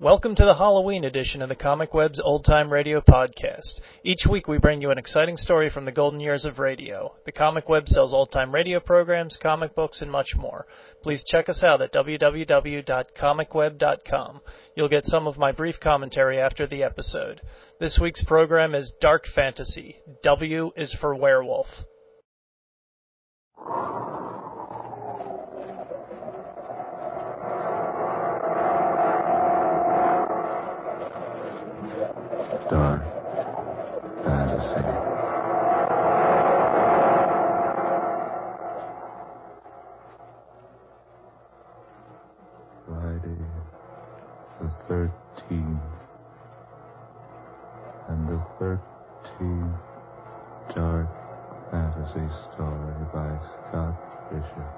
Welcome to the Halloween edition of the Comic Web's Old Time Radio podcast. Each week we bring you an exciting story from the golden years of radio. The Comic Web sells old time radio programs, comic books, and much more. Please check us out at www.comicweb.com. You'll get some of my brief commentary after the episode. This week's program is Dark Fantasy. W is for Werewolf. Thirteenth dark fantasy story by Scott Bishop.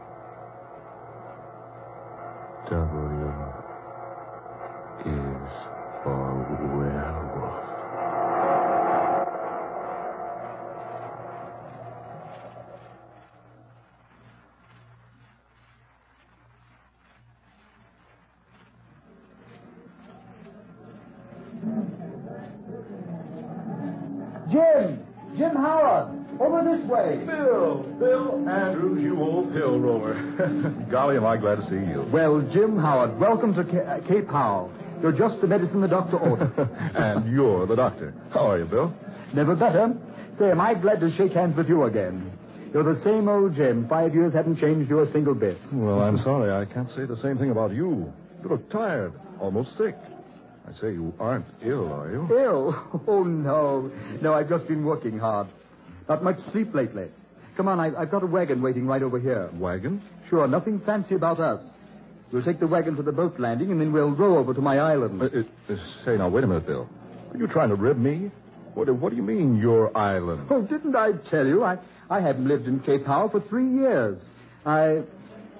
W is for werewolf. Pill roller. Golly, am I glad to see you. Well, Jim Howard, welcome to Ca- uh, Cape Howell. You're just the medicine the doctor ordered. and you're the doctor. How are you, Bill? Never better. Say, am I glad to shake hands with you again? You're the same old Jim. Five years haven't changed you a single bit. Well, I'm sorry. I can't say the same thing about you. You look tired, almost sick. I say you aren't ill, are you? Ill? Oh, no. No, I've just been working hard. Not much sleep lately. Come on, I, I've got a wagon waiting right over here. Wagon? Sure, nothing fancy about us. We'll take the wagon to the boat landing, and then we'll row over to my island. Uh, uh, say, now, wait a minute, Bill. Are you trying to rib me? What, what do you mean, your island? Oh, didn't I tell you? I, I haven't lived in Cape Howell for three years. I,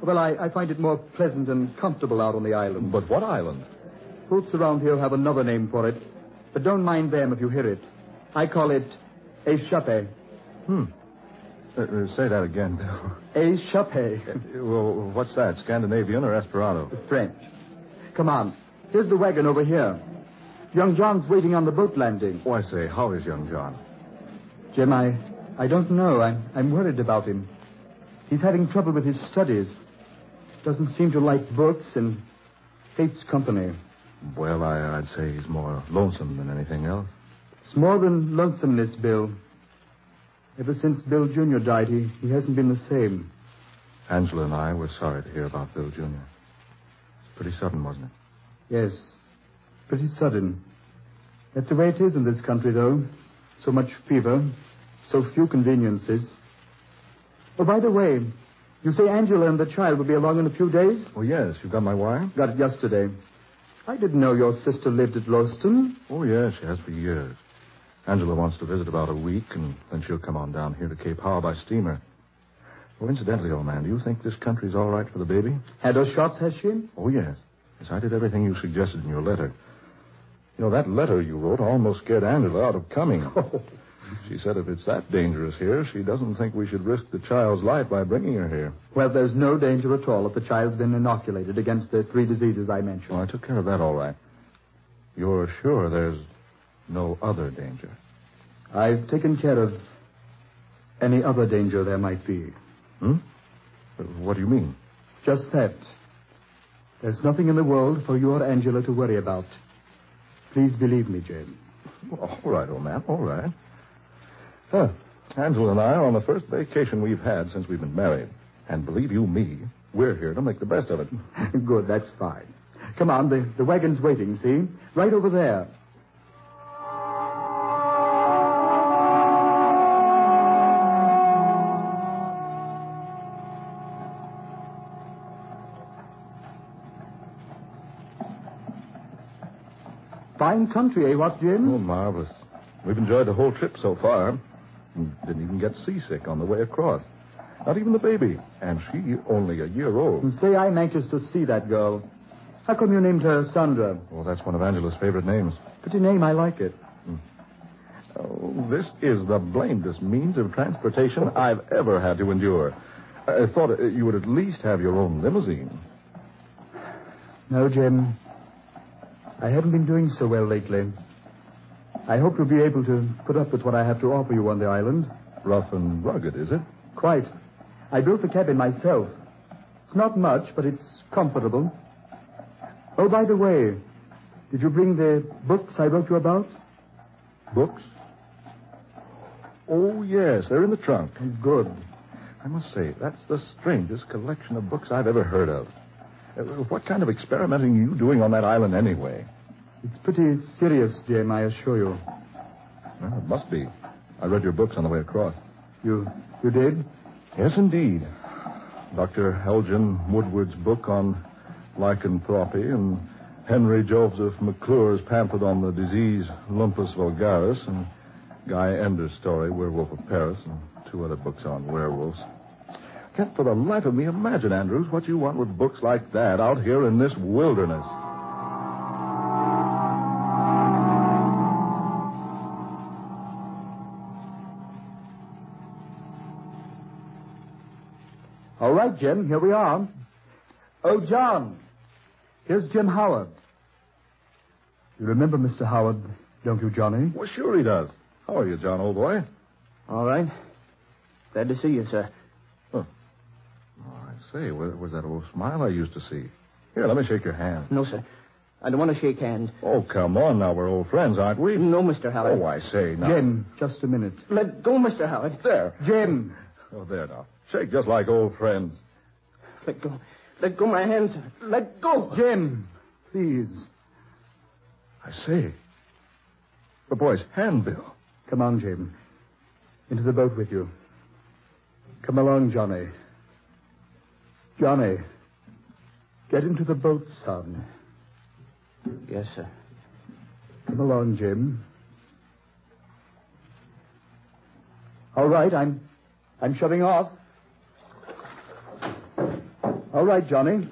well, I, I find it more pleasant and comfortable out on the island. But what island? Folks around here have another name for it, but don't mind them if you hear it. I call it Échappé. Hmm. Uh, uh, say that again, Bill. Échappé. Uh, well, what's that, Scandinavian or Esperanto? French. Come on. Here's the wagon over here. Young John's waiting on the boat landing. Oh, I say, how is young John? Jim, I, I don't know. I'm, I'm worried about him. He's having trouble with his studies. Doesn't seem to like books and hates company. Well, I, I'd say he's more lonesome than anything else. It's more than lonesomeness, Bill. Ever since Bill Jr. died, he, he hasn't been the same. Angela and I were sorry to hear about Bill Jr. It's pretty sudden, wasn't it? Yes, pretty sudden. That's the way it is in this country, though. So much fever, so few conveniences. Oh, by the way, you say Angela and the child will be along in a few days? Oh, yes. You got my wire? Got it yesterday. I didn't know your sister lived at Lowston. Oh, yes. She has for years. Angela wants to visit about a week, and then she'll come on down here to Cape Howell by steamer. Oh, incidentally, old man, do you think this country's all right for the baby? Had her shots, has she? Oh, yes. Yes, I did everything you suggested in your letter. You know, that letter you wrote almost scared Angela out of coming. Oh. She said if it's that dangerous here, she doesn't think we should risk the child's life by bringing her here. Well, there's no danger at all if the child's been inoculated against the three diseases I mentioned. Well, I took care of that all right. You're sure there's no other danger? I've taken care of any other danger there might be. Hmm? What do you mean? Just that. There's nothing in the world for you or Angela to worry about. Please believe me, Jane. All right, old man, all right. Huh. Angela and I are on the first vacation we've had since we've been married. And believe you me, we're here to make the best of it. Good, that's fine. Come on, the, the wagon's waiting, see? Right over there. Fine country, eh, what, Jim? Oh, marvelous. We've enjoyed the whole trip so far. Didn't even get seasick on the way across. Not even the baby. And she only a year old. And say I'm anxious to see that girl. How come you named her Sandra? Well, that's one of Angela's favorite names. Pretty name, I like it. Oh, this is the blamedest means of transportation I've ever had to endure. I thought you would at least have your own limousine. No, Jim. I haven't been doing so well lately. I hope you'll be able to put up with what I have to offer you on the island. Rough and rugged, is it? Quite. I built the cabin myself. It's not much, but it's comfortable. Oh, by the way, did you bring the books I wrote you about? Books? Oh, yes, they're in the trunk. Good. I must say, that's the strangest collection of books I've ever heard of. Uh, what kind of experimenting are you doing on that island anyway? It's pretty serious, Jim, I assure you. Well, it must be. I read your books on the way across. You you did? Yes, indeed. Dr. Elgin Woodward's book on lycanthropy and Henry Joseph McClure's pamphlet on the disease lupus vulgaris and Guy Endore's story, Werewolf of Paris, and two other books on werewolves. Can't for the life of me imagine, Andrews, what you want with books like that out here in this wilderness. All right, Jim, here we are. Oh, John, here's Jim Howard. You remember Mr. Howard, don't you, Johnny? Well, sure he does. How are you, John, old boy? All right. Glad to see you, sir. Say, where, where's that old smile I used to see? Here, let me shake your hand. No, sir. I don't want to shake hands. Oh, come on now. We're old friends, aren't we? No, Mr. Howard. Oh, I say now. Jim, just a minute. Let go, Mr. Howard. There. Jim! Oh, there now. Shake just like old friends. Let go. Let go my hands. sir. Let go. Jim, please. I say. The boy's handbill. Come on, Jim. Into the boat with you. Come along, Johnny. Johnny, get into the boat, son. Yes, sir. Come along, Jim. All right, I'm I'm shoving off. All right, Johnny.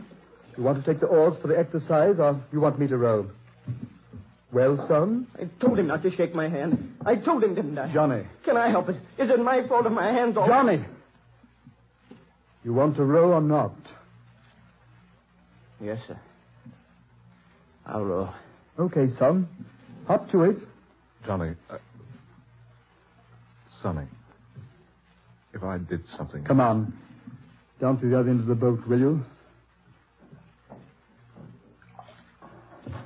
You want to take the oars for the exercise, or you want me to row? Well, son? I told him not to shake my hand. I told him, didn't I? Johnny. Can I help it? Is it my fault if my hand's all... Johnny! You want to row or not? Yes, sir. I'll row. Okay, son. Up to it. Johnny. Uh, Sonny. If I did something. Come on. Down to the other end of the boat, will you?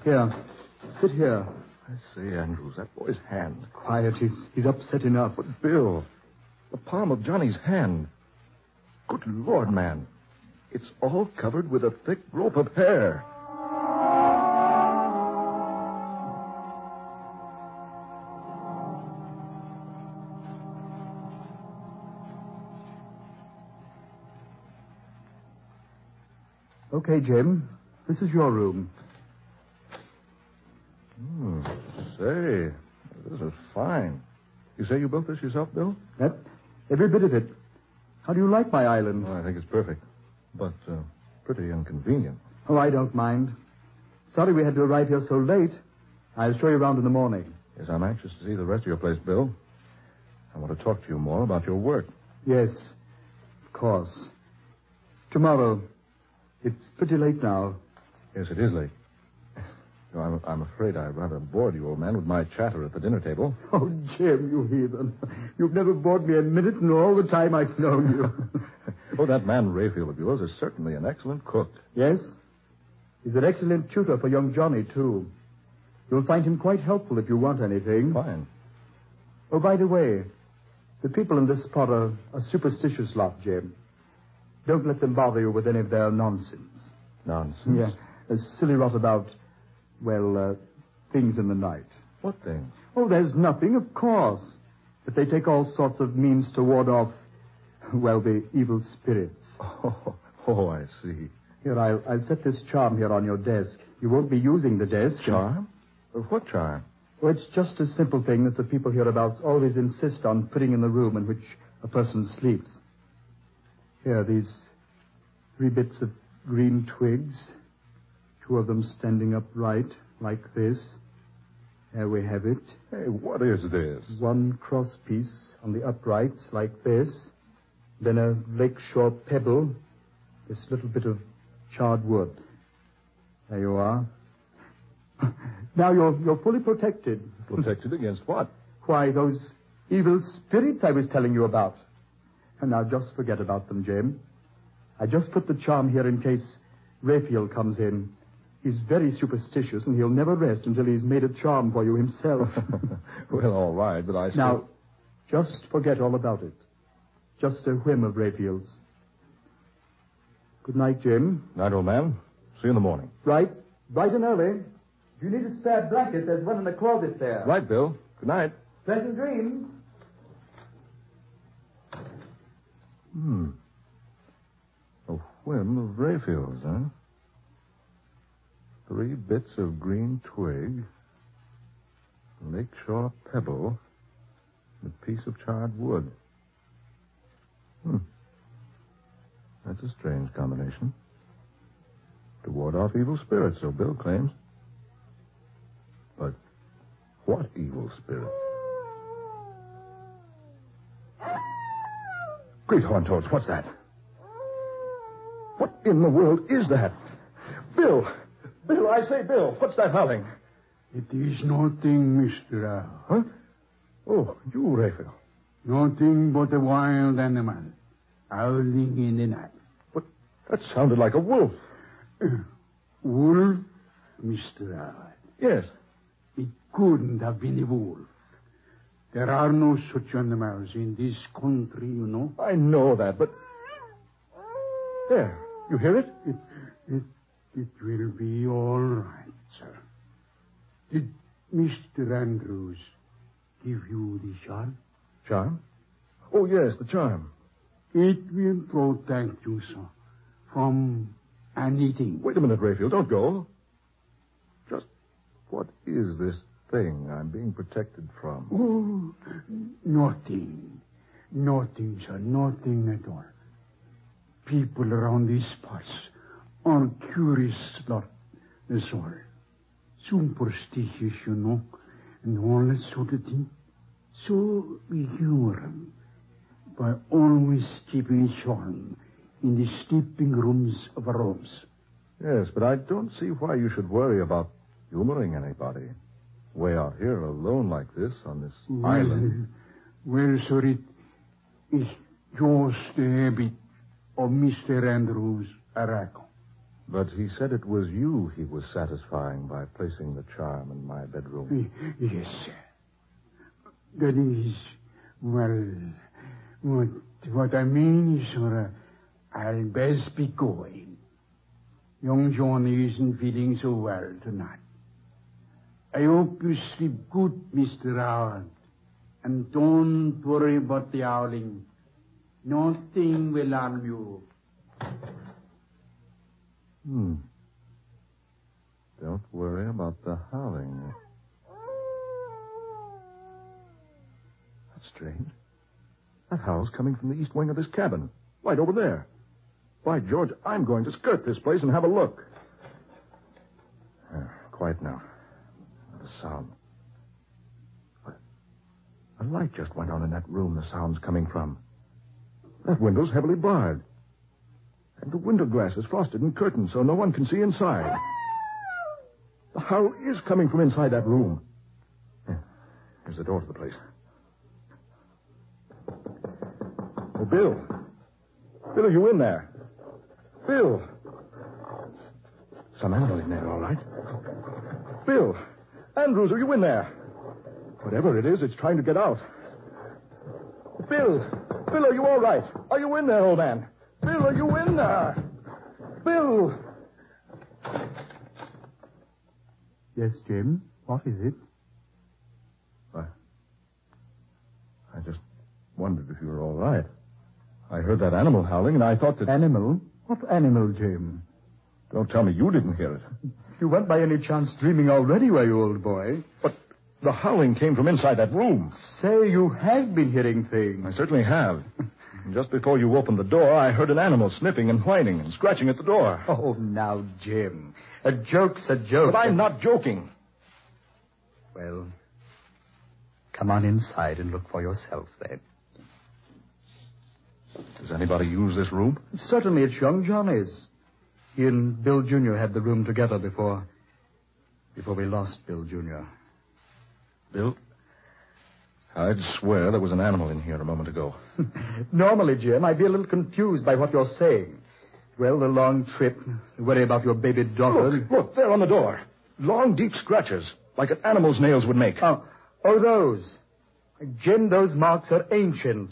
Here. Sit here. I say, Andrews, that boy's hand. Quiet. He's, he's upset enough. But, Bill, the palm of Johnny's hand. Good Lord, man. It's all covered with a thick rope of hair. Okay, Jim. This is your room. Hmm. Say, this is fine. You say you built this yourself, Bill? Yep. every bit of it. How do you like my island? Well, I think it's perfect. But uh, pretty inconvenient. Oh, I don't mind. Sorry we had to arrive here so late. I'll show you around in the morning. Yes, I'm anxious to see the rest of your place, Bill. I want to talk to you more about your work. Yes, of course. Tomorrow. It's pretty late now. Yes, it is late. No, I'm, I'm afraid I rather bored you, old man, with my chatter at the dinner table. Oh, Jim, you heathen. You've never bored me a minute in all the time I've known you. oh, that man Raphael of yours is certainly an excellent cook. yes? He's an excellent tutor for young Johnny, too. You'll find him quite helpful if you want anything. Fine. Oh, by the way, the people in this spot are a superstitious lot, Jim. Don't let them bother you with any of their nonsense. Nonsense. Yeah, a silly rot about, well, uh, things in the night. What thing? Oh, there's nothing, of course. But they take all sorts of means to ward off, well, the evil spirits. Oh, oh I see. Here, I'll, I'll set this charm here on your desk. You won't be using the desk. Charm? Uh, What charm? Oh, it's just a simple thing that the people hereabouts always insist on putting in the room in which a person sleeps. Here, these three bits of green twigs, two of them standing upright like this. There we have it. Hey, what is this? One cross piece on the uprights like this. Then a lakeshore pebble. This little bit of charred wood. There you are. Now you're, you're fully protected. Protected against what? Why, those evil spirits I was telling you about. And now just forget about them, Jim. I just put the charm here in case Raphael comes in. He's very superstitious, and he'll never rest until he's made a charm for you himself. well, all right, but I still... now, just forget all about it. Just a whim of Raphael's. Good night, Jim. Good night, old man. See you in the morning. Right. Bright and early. If you need a spare blanket, there's one in the closet there. Right, Bill. Good night. Pleasant dreams. Hmm. A whim of Raphael's, huh? Three bits of green twig, lakeshore pebble, and a piece of charred wood. Hmm. That's a strange combination. To ward off evil spirits, so Bill claims. But what evil spirit? Great horn toads, what's that? What in the world is that? Bill! Bill, I say, Bill, what's that howling? It is nothing, Mr. Owl. Huh? Oh, you, Raphael. Nothing but a wild animal howling in the night. But that sounded like a wolf. Wolf, Mr. Owl. Yes. It couldn't have been a wolf. There are no such animals in this country, you know. I know that, but. There. You hear it? It, it, it will be all right, sir. Did Mr. Andrews give you the charm? Charm? Oh, yes, the charm. It will protect you, sir, from anything. Wait a minute, Raphael. Don't go. Just what is this thing I'm being protected from? Oh, nothing. Nothing, sir. Nothing at all. People around these parts are curious about the soul. Superstitious, you know, and all that sort of thing. So we humor by always keeping a charm in the sleeping rooms of our homes. Yes, but I don't see why you should worry about humoring anybody. Way out here alone like this on this Well, island. well, sir, it is just a habit of Mr. Andrews Araco. But he said it was you he was satisfying by placing the charm in my bedroom. Yes, sir. That is, well, what, what I mean is, sir, I'll best be going. Young Johnny isn't feeling so well tonight. I hope you sleep good, Mr. Howard. And don't worry about the howling. Nothing will harm you. Hmm. Don't worry about the howling. That's strange. That howl's coming from the east wing of this cabin. Right over there. By George, I'm going to skirt this place and have a look. Ah, quiet now. Not a sound. A light just went on in that room the sound's coming from. That window's heavily barred. And the window glass is frosted and curtained so no one can see inside. The howl is coming from inside that room. Yeah, Here's the door to the place. Oh, Bill. Bill, are you in there? Bill. Some animal in there, all right. Bill. Andrews, are you in there? Whatever it is, it's trying to get out. Bill. Bill, are you all right? Are you in there, old man? Bill, are you in there? Bill. Yes, Jim. What is it? I, I just wondered if you were all right. I heard that animal howling, and I thought that. Animal? What animal, Jim? Don't tell me you didn't hear it. You weren't by any chance dreaming already, were you, old boy? But the howling came from inside that room. Say you have been hearing things. I certainly have. Just before you opened the door, I heard an animal sniffing and whining and scratching at the door. Oh, now, Jim. A joke's a joke. But I'm not joking. Well, come on inside and look for yourself, then. Does anybody use this room? Certainly it's young Johnny's. He and Bill Jr. had the room together before. before we lost Bill Jr. Bill, I'd swear there was an animal in here a moment ago. Normally, Jim, I'd be a little confused by what you're saying. Well, the long trip, the worry about your baby daughter. Look, look, there on the door. Long, deep scratches, like an animal's nails would make. Oh, oh, those. Jim, those marks are ancient.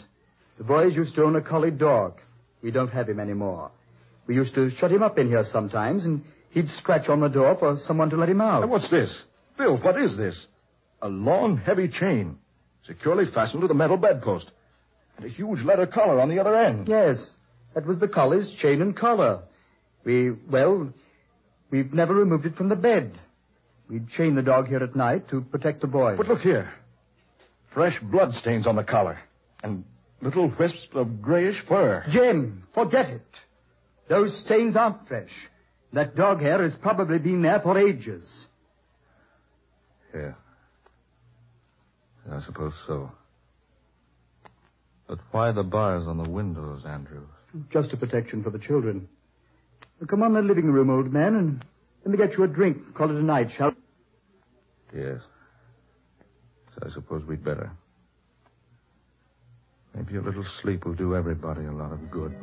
The boys used to own a collie dog. We don't have him anymore. We used to shut him up in here sometimes, and he'd scratch on the door for someone to let him out. And what's this? Bill, what is this? A long, heavy chain, securely fastened to the metal bedpost, and a huge leather collar on the other end. Yes, that was the collie's chain and collar. We, well, we've never removed it from the bed. We'd chain the dog here at night to protect the boys. But look here. Fresh blood stains on the collar, and little wisps of grayish fur. Jim, forget it. Those stains aren't fresh. That dog hair has probably been there for ages. Yeah. I suppose so. But why the bars on the windows, Andrews? Just a protection for the children. Well, come on the living room, old man, and let me get you a drink. Call it a night, shall we? Yes. So I suppose we'd better. Maybe a little sleep will do everybody a lot of good.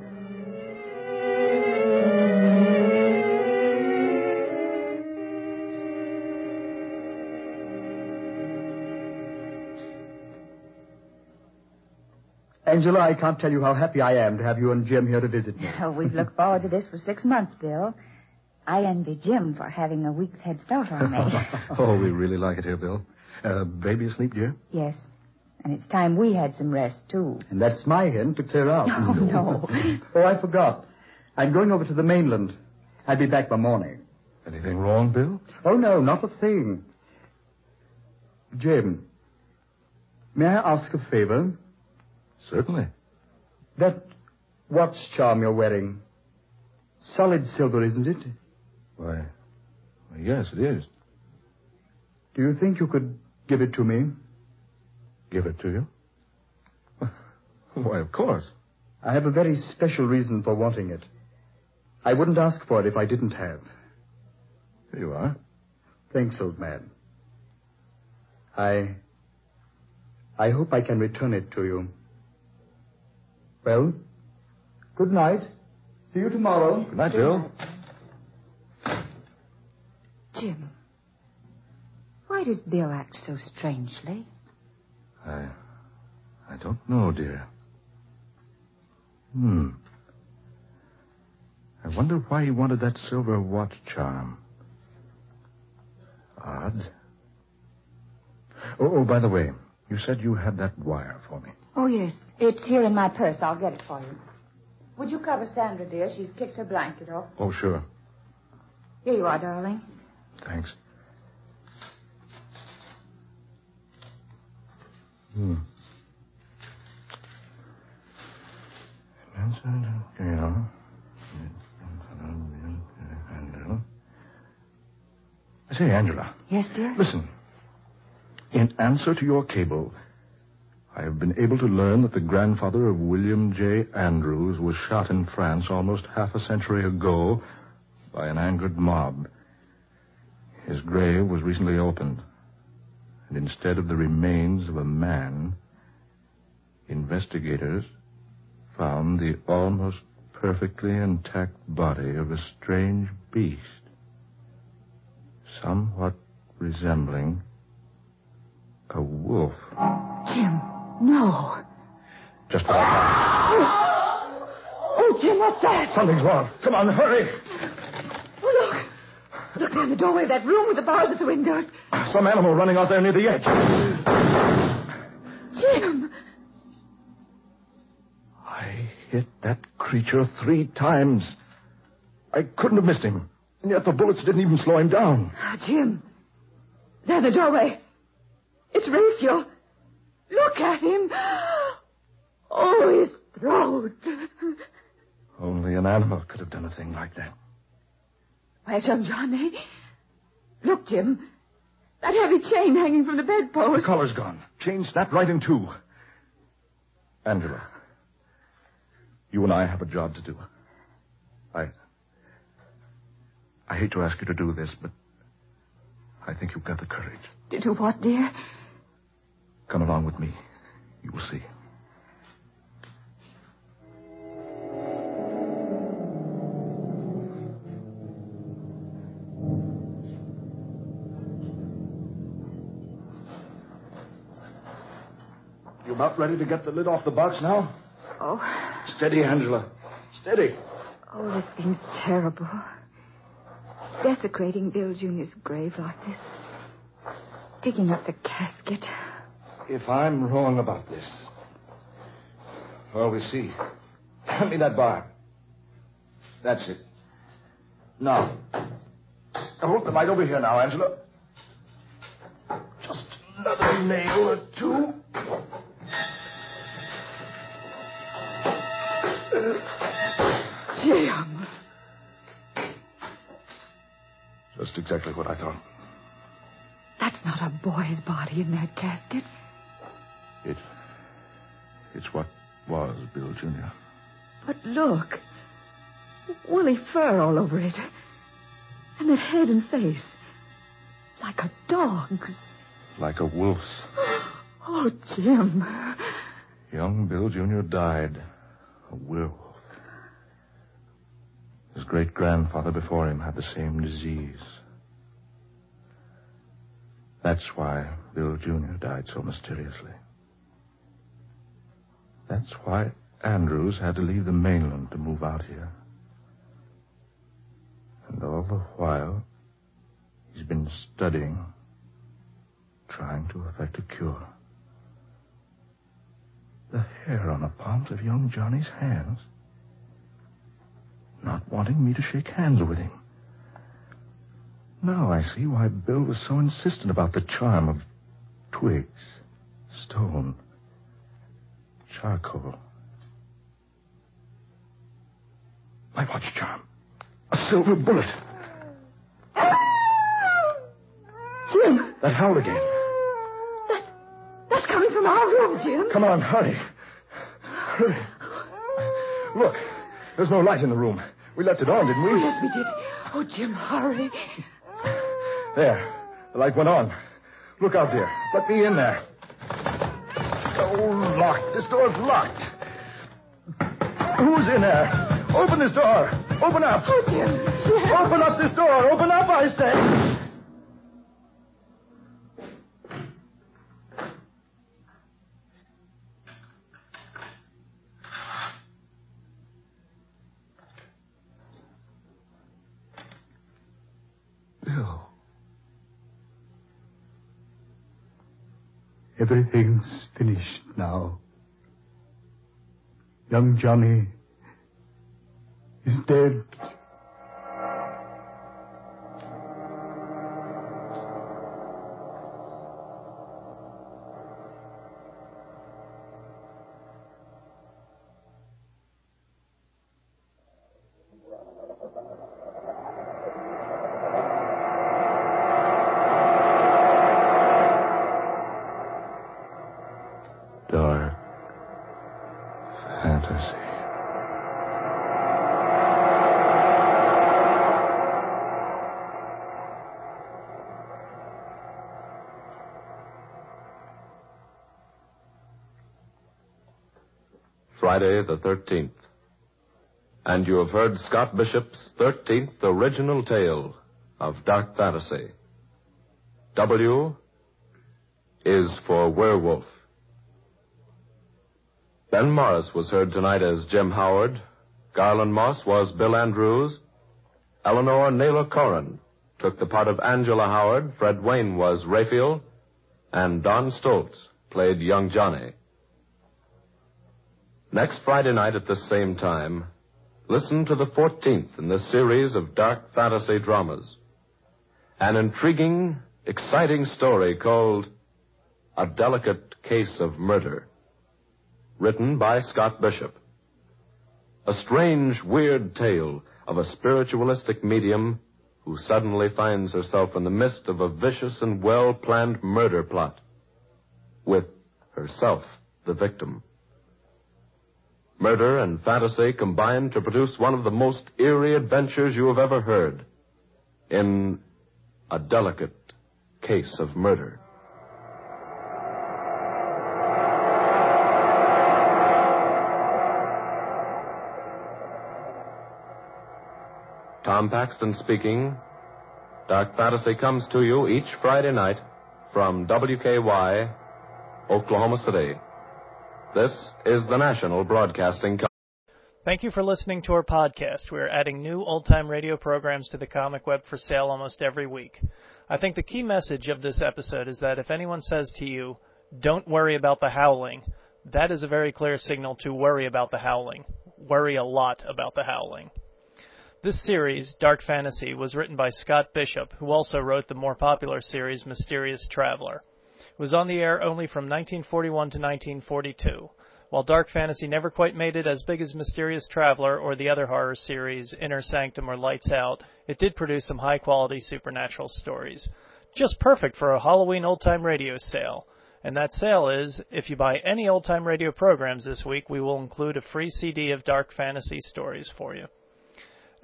Angela, I can't tell you how happy I am to have you and Jim here to visit me. Oh, we've looked forward to this for six months, Bill. I envy Jim for having a week's head start on me. oh, we really like it here, Bill. Uh, baby asleep, dear? yes. And it's time we had some rest, too. And that's my hint to clear out. Oh, no. oh, I forgot. I'm going over to the mainland. I'll be back by morning. Anything wrong, Bill? Oh, no, not a thing. Jim, may I ask a favor? Certainly. That watch charm you're wearing, solid silver, isn't it? Why, yes, it is. Do you think you could give it to me? Give it to you? Why, of course. I have a very special reason for wanting it. I wouldn't ask for it if I didn't have. Here you are. Thanks, old man. I. I hope I can return it to you. Well, good night. See you tomorrow. Good night, Bill. Jim, why does Bill act so strangely? I. I don't know, dear. Hmm. I wonder why he wanted that silver watch charm. Odd. Oh, oh, by the way, you said you had that wire for me. Oh, yes. It's here in my purse. I'll get it for you. Would you cover Sandra, dear? She's kicked her blanket off. Oh, sure. Here you are, darling. Thanks. Hmm. I say, Angela. Yes, dear? Listen. In answer to your cable, I have been able to learn that the grandfather of William J. Andrews was shot in France almost half a century ago by an angered mob. His grave was recently opened, and instead of the remains of a man, investigators found the almost perfectly intact body of a strange beast, somewhat resembling a wolf. Jim, no. Just what I Oh, Jim, what's that? Something's wrong. Come on, hurry. Oh, look. Look down the doorway of that room with the bars at the windows. Some animal running out there near the edge. Jim! I hit that creature three times. I couldn't have missed him. And yet the bullets didn't even slow him down. Ah, Jim. There, the doorway. It's Raphael. Look at him. Oh, his throat. Only an animal could have done a thing like that. Where's young Johnny? Eh? Look, Jim. That heavy chain hanging from the bedpost. The collar's gone. Chain snapped right in two. Angela, you and I have a job to do. I. I hate to ask you to do this, but I think you've got the courage. To do what, dear? Come along with me. You will see. You about ready to get the lid off the box now? Oh, Steady, Angela. Steady. oh, this seems terrible. Desecrating Bill Jr.'s grave like this. Digging up the casket. If I'm wrong about this. Well, we'll see. Hand me that bar. That's it. Now. Hold the light over here now, Angela. Just another nail or two. Jim! Just exactly what I thought. That's not a boy's body in that casket. It. It's what was Bill Jr. But look. Woolly fur all over it. And the head and face. Like a dog's. Like a wolf's. Oh, Jim. Young Bill Jr. died. A werewolf. His great grandfather before him had the same disease. That's why Bill Jr. died so mysteriously. That's why Andrews had to leave the mainland to move out here. And all the while, he's been studying, trying to effect a cure. The hair on the palms of young Johnny's hands. Not wanting me to shake hands with him. Now I see why Bill was so insistent about the charm of twigs, stone, charcoal. My watch charm. A silver bullet. Jim! That howl again. That, that's coming from our room, Jim. Come on, hurry. Hurry. Look, there's no light in the room. We left it on, didn't Oh, we? yes, we did. Oh, Jim, hurry. There. The light went on. Look out, dear. Let me in there. Oh, locked. This door's locked. Who's in there? Open this door. Open up. Oh, Jim. Jim. Open up this door. Open up, I say. Bill. Everything's finished now. Young Johnny is dead. Friday the 13th. And you have heard Scott Bishop's 13th original tale of dark fantasy. W is for werewolf. Ben Morris was heard tonight as Jim Howard. Garland Moss was Bill Andrews. Eleanor Naylor Corrin took the part of Angela Howard. Fred Wayne was Raphael. And Don Stoltz played young Johnny. Next Friday night at the same time, listen to the 14th in the series of dark fantasy dramas. An intriguing, exciting story called A Delicate Case of Murder. Written by Scott Bishop. A strange, weird tale of a spiritualistic medium who suddenly finds herself in the midst of a vicious and well planned murder plot. With herself the victim. Murder and fantasy combine to produce one of the most eerie adventures you have ever heard in a delicate case of murder. Tom Paxton speaking. Dark Fantasy comes to you each Friday night from WKY, Oklahoma City. This is the National Broadcasting Company. Thank you for listening to our podcast. We are adding new old time radio programs to the comic web for sale almost every week. I think the key message of this episode is that if anyone says to you, don't worry about the howling, that is a very clear signal to worry about the howling. Worry a lot about the howling. This series, Dark Fantasy, was written by Scott Bishop, who also wrote the more popular series Mysterious Traveler. Was on the air only from 1941 to 1942. While Dark Fantasy never quite made it as big as Mysterious Traveler or the other horror series, Inner Sanctum or Lights Out, it did produce some high quality supernatural stories. Just perfect for a Halloween old time radio sale. And that sale is, if you buy any old time radio programs this week, we will include a free CD of Dark Fantasy stories for you.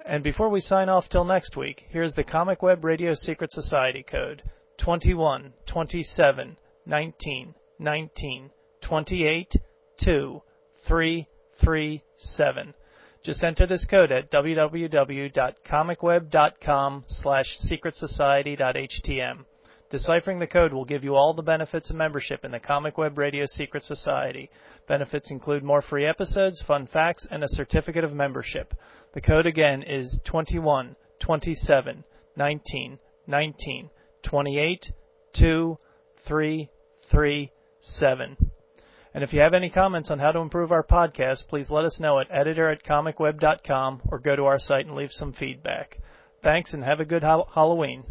And before we sign off till next week, here's the Comic Web Radio Secret Society code 21 27 19 19 28 2 3 3 7. Just enter this code at www.comicweb.com slash secretsociety.htm. Deciphering the code will give you all the benefits of membership in the Comic Web Radio Secret Society. Benefits include more free episodes, fun facts, and a certificate of membership. The code again is 21 27 19 19 28 2 3 3 7. And if you have any comments on how to improve our podcast, please let us know at editor at comicweb.com or go to our site and leave some feedback. Thanks and have a good ha- Halloween.